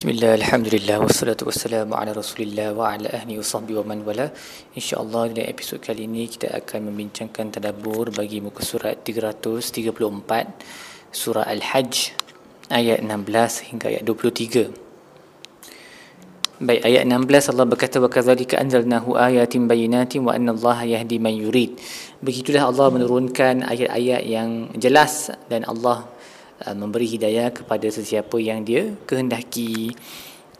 Bismillah, Alhamdulillah, wassalatu wassalamu ala rasulillah wa ala ahli wa sahbihi wa man wala InsyaAllah dalam episod kali ini kita akan membincangkan tadabur bagi muka surat 334 Surah Al-Hajj ayat 16 hingga ayat 23 Baik, ayat 16 Allah berkata wa kadzalika anzalnahu ayatin bayinatin wa anna اللَّهَ yahdi man yurid. Begitulah Allah menurunkan ayat-ayat yang jelas dan Allah Uh, memberi hidayah kepada sesiapa yang dia kehendaki.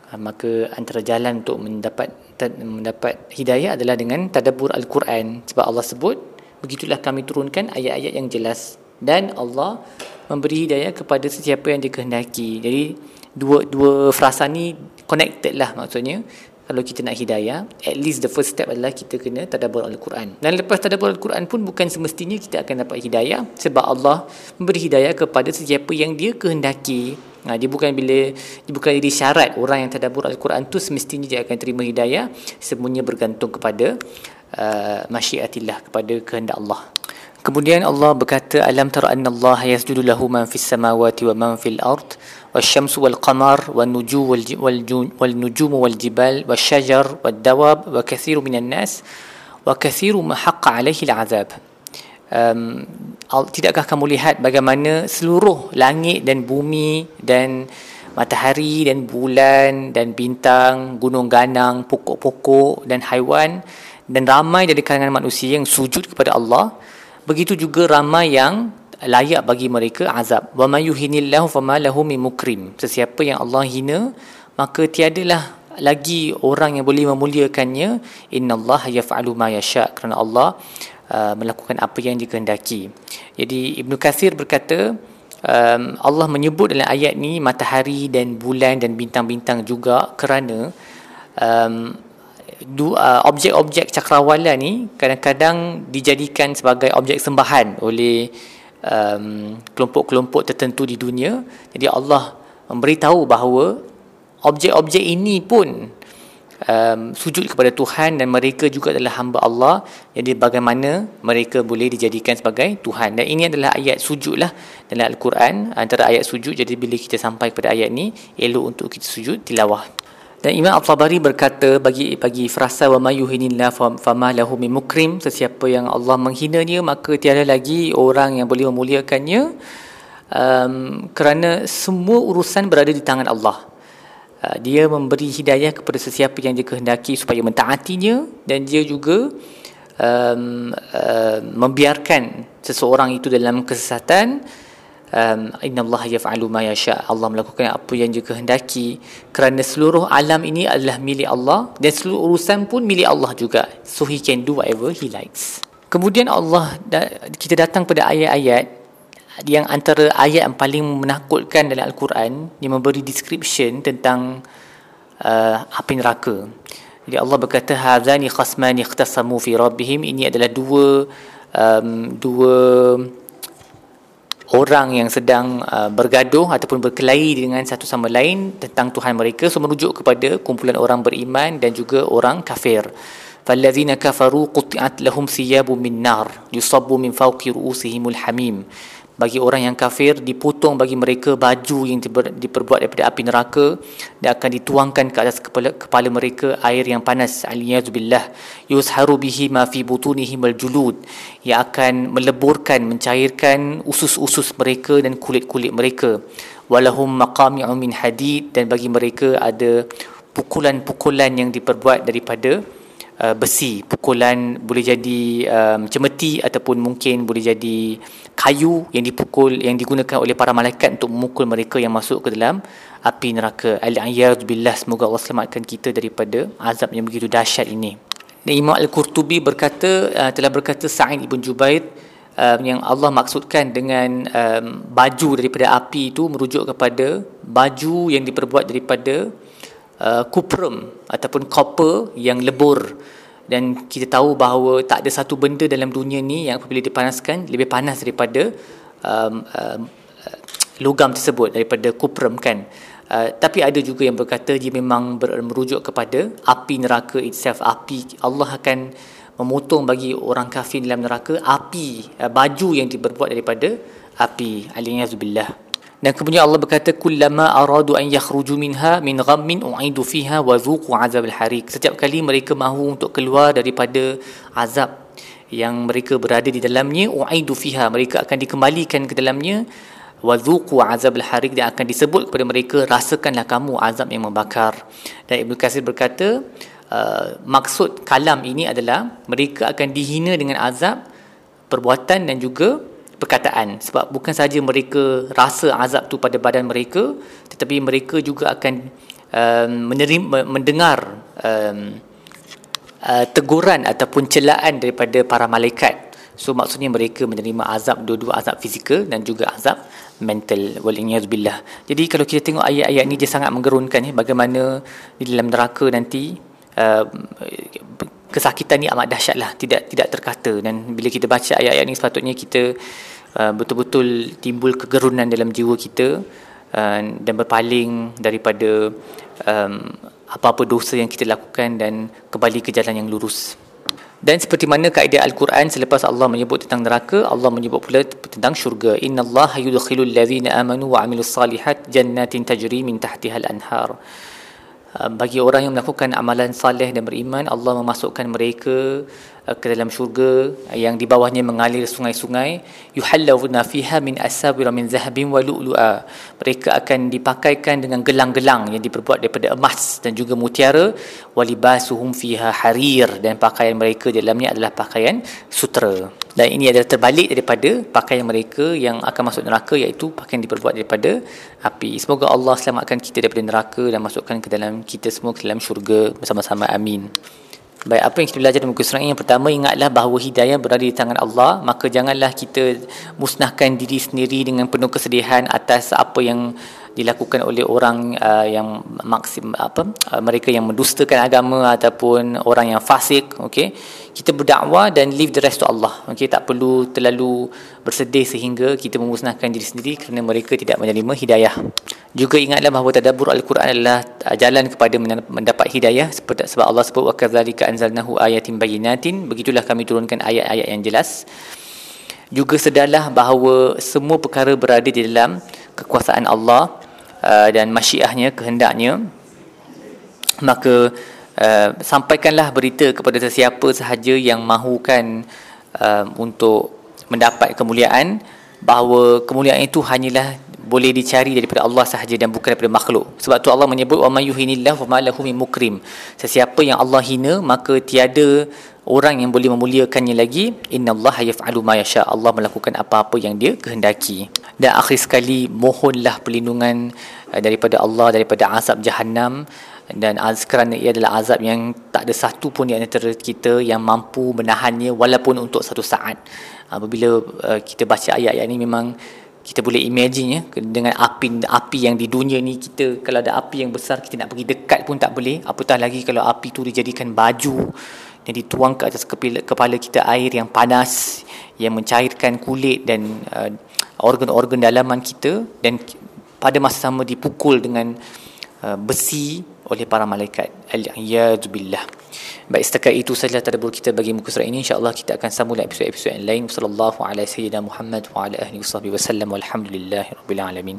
Uh, maka antara jalan untuk mendapat mendapat hidayah adalah dengan tadabbur al-Quran. Sebab Allah sebut begitulah kami turunkan ayat-ayat yang jelas. Dan Allah memberi hidayah kepada sesiapa yang dia kehendaki. Jadi dua dua frasa ni connected lah maksudnya kalau kita nak hidayah at least the first step adalah kita kena tadabbur al-Quran. Dan lepas tadabbur al-Quran pun bukan semestinya kita akan dapat hidayah sebab Allah memberi hidayah kepada sesiapa yang dia kehendaki. Ha, dia bukan bila dia bukan jadi syarat orang yang tadabbur al-Quran tu semestinya dia akan terima hidayah. Semuanya bergantung kepada uh, masyiatillah kepada kehendak Allah Kemudian Allah berkata alam tara anna Allah yasjudu lahu man fis samawati wa man fil ard wa syamsu wal qamar wan nujum wal wal wal nujum wal jibal wa syajar wa dawab wa kathiru minan nas wa kathiru ma haqqa alaihi al azab. Um, tidakkah kamu lihat bagaimana seluruh langit dan bumi dan matahari dan bulan dan bintang, gunung ganang, pokok-pokok dan haiwan dan ramai dari kalangan manusia yang sujud kepada Allah? Begitu juga ramai yang layak bagi mereka azab. Wa may yuhinillahu fama lahu min mukrim. Sesiapa yang Allah hina maka tiadalah lagi orang yang boleh memuliakannya. Innallaha yaf'alu ma yasha kerana Allah uh, melakukan apa yang dikehendaki. Jadi ibnu katsir berkata um, Allah menyebut dalam ayat ni matahari dan bulan dan bintang-bintang juga kerana um, objek-objek cakrawala ni kadang-kadang dijadikan sebagai objek sembahan oleh um, kelompok-kelompok tertentu di dunia. Jadi Allah memberitahu bahawa objek-objek ini pun um, sujud kepada Tuhan dan mereka juga adalah hamba Allah. Jadi bagaimana mereka boleh dijadikan sebagai Tuhan. Dan ini adalah ayat sujud lah dalam Al-Quran. Antara ayat sujud. Jadi bila kita sampai kepada ayat ini, elok untuk kita sujud tilawah. Dan Imam Al-Tabari berkata bagi bagi frasa wa may yuhinillah fama lahu min mukrim sesiapa yang Allah menghina dia maka tiada lagi orang yang boleh memuliakannya um, kerana semua urusan berada di tangan Allah. Uh, dia memberi hidayah kepada sesiapa yang dia kehendaki supaya mentaatinya dan dia juga um, uh, membiarkan seseorang itu dalam kesesatan um, inna Allah yaf'alu ma yasha. Allah melakukan apa yang dia kehendaki. Kerana seluruh alam ini adalah milik Allah dan seluruh urusan pun milik Allah juga. So he can do whatever he likes. Kemudian Allah kita datang pada ayat-ayat yang antara ayat yang paling menakutkan dalam Al-Quran yang memberi description tentang uh, api neraka. Jadi Allah berkata hadzani khasmani ikhtasamu fi rabbihim. Ini adalah dua um, dua orang yang sedang uh, bergaduh ataupun berkelahi dengan satu sama lain tentang Tuhan mereka so merujuk kepada kumpulan orang beriman dan juga orang kafir فالذين كفروا قطعت لهم ثياب من نار يصب من فوق رؤوسهم الحميم bagi orang yang kafir dipotong bagi mereka baju yang diperbuat daripada api neraka dan akan dituangkan ke atas kepala, kepala mereka air yang panas. Aliyazubillah yusharu bihi ma fi butunihim aljulud. Yang akan meleburkan mencairkan usus-usus mereka dan kulit-kulit mereka. Walahum maqami'u min hadid. Dan bagi mereka ada pukulan-pukulan yang diperbuat daripada uh, besi. Pukulan boleh jadi um, cemeti ataupun mungkin boleh jadi kayu yang dipukul yang digunakan oleh para malaikat untuk memukul mereka yang masuk ke dalam api neraka. Al-ayyad billah semoga Allah selamatkan kita daripada azab yang begitu dahsyat ini. Dan Imam Al-Qurtubi berkata uh, telah berkata Sa'id ibn Jubair um, yang Allah maksudkan dengan um, baju daripada api itu merujuk kepada baju yang diperbuat daripada uh, kuprum ataupun copper yang lebur. Dan kita tahu bahawa tak ada satu benda dalam dunia ni yang apabila dipanaskan lebih panas daripada um, um, logam tersebut daripada kuprum kan? Uh, tapi ada juga yang berkata dia memang ber- merujuk kepada api neraka itself. Api Allah akan memotong bagi orang kafir dalam neraka api uh, baju yang diperbuat daripada api. Aliyazubillah dan kemudian Allah berkata kullama aradu an yakhruju minha min ghammin u'idu fiha wa dhuqu azab al-hariq setiap kali mereka mahu untuk keluar daripada azab yang mereka berada di dalamnya u'idu fiha mereka akan dikembalikan ke dalamnya wa dhuqu azab al-hariq dan akan disebut kepada mereka rasakanlah kamu azab yang membakar. Dan Ibnu Katsir berkata uh, maksud kalam ini adalah mereka akan dihina dengan azab perbuatan dan juga perkataan. Sebab bukan saja mereka rasa azab tu pada badan mereka tetapi mereka juga akan um, menerima mendengar um, uh, teguran ataupun celaan daripada para malaikat. So maksudnya mereka menerima azab dua-dua azab fizikal dan juga azab mental. Waliyadzubillah jadi kalau kita tengok ayat-ayat ni dia sangat menggerunkan ya bagaimana di dalam neraka nanti uh, kesakitan ni amat dahsyat lah tidak tidak terkata dan bila kita baca ayat-ayat ni sepatutnya kita uh, betul-betul timbul kegerunan dalam jiwa kita uh, dan berpaling daripada um, apa-apa dosa yang kita lakukan dan kembali ke jalan yang lurus dan seperti mana kaedah Al-Quran selepas Allah menyebut tentang neraka, Allah menyebut pula tentang syurga. Inna Allah yudkhilul ladhina amanu wa amilus salihat jannatin tajri min tahtiha al-anhar. Uh, bagi orang yang melakukan amalan saleh dan beriman Allah memasukkan mereka uh, ke dalam syurga yang di bawahnya mengalir sungai-sungai. Yuhallawna fiha min asawir min zahabin wa lu'lu'a. Mereka akan dipakaikan dengan gelang-gelang yang diperbuat daripada emas dan juga mutiara. Walibasuhum fiha harir. Dan pakaian mereka di dalamnya adalah pakaian sutera dan ini adalah terbalik daripada pakaian mereka yang akan masuk neraka iaitu pakaian diperbuat daripada api. Semoga Allah selamatkan kita daripada neraka dan masukkan ke dalam kita semua ke dalam syurga bersama-sama. Amin. Baik, apa yang kita belajar dalam muka surat ini? Yang pertama, ingatlah bahawa hidayah berada di tangan Allah. Maka janganlah kita musnahkan diri sendiri dengan penuh kesedihan atas apa yang dilakukan oleh orang uh, yang maksim apa uh, mereka yang mendustakan agama ataupun orang yang fasik okey kita berdakwah dan leave the rest to Allah. Okey tak perlu terlalu bersedih sehingga kita memusnahkan diri sendiri kerana mereka tidak menerima hidayah. Juga ingatlah bahawa tadabbur al-Quran adalah uh, jalan kepada mendapat hidayah seperti sebab Allah sebut wa kadzalika anzalnahu ayatin bayyinatin. Begitulah kami turunkan ayat-ayat yang jelas. Juga sedarlah bahawa semua perkara berada di dalam kekuasaan Allah uh, dan masyiahnya kehendaknya. Maka uh, sampaikanlah berita kepada sesiapa sahaja yang mahukan uh, untuk mendapat kemuliaan bahawa kemuliaan itu hanyalah boleh dicari daripada Allah sahaja dan bukan daripada makhluk. Sebab tu Allah menyebut wa may yuhinillahu fa ma lahu min mukrim. Sesiapa yang Allah hina maka tiada orang yang boleh memuliakannya lagi innallaha yaf'alu ma yasha Allah melakukan apa-apa yang dia kehendaki dan akhir sekali mohonlah perlindungan uh, daripada Allah daripada azab jahanam dan kerana ia adalah azab yang tak ada satu pun di antara kita yang mampu menahannya walaupun untuk satu saat. Apabila uh, kita baca ayat-ayat ini memang kita boleh imagine ya dengan api api yang di dunia ni kita kalau ada api yang besar kita nak pergi dekat pun tak boleh. Apatah lagi kalau api tu dijadikan baju yang dituang ke atas kepala, kita air yang panas yang mencairkan kulit dan uh, organ-organ dalaman kita. Dan pada masa sama dipukul dengan uh, besi oleh para malaikat. Al-iyadzubillah baik setakat itu sahaja tadabbur kita bagi muka surat ini. Insyaallah kita akan sambung lagi episod-episod yang lain. Sallallahu alaihi wasallam Muhammad wa ala alihi wasallam walhamdulillahirabbil alamin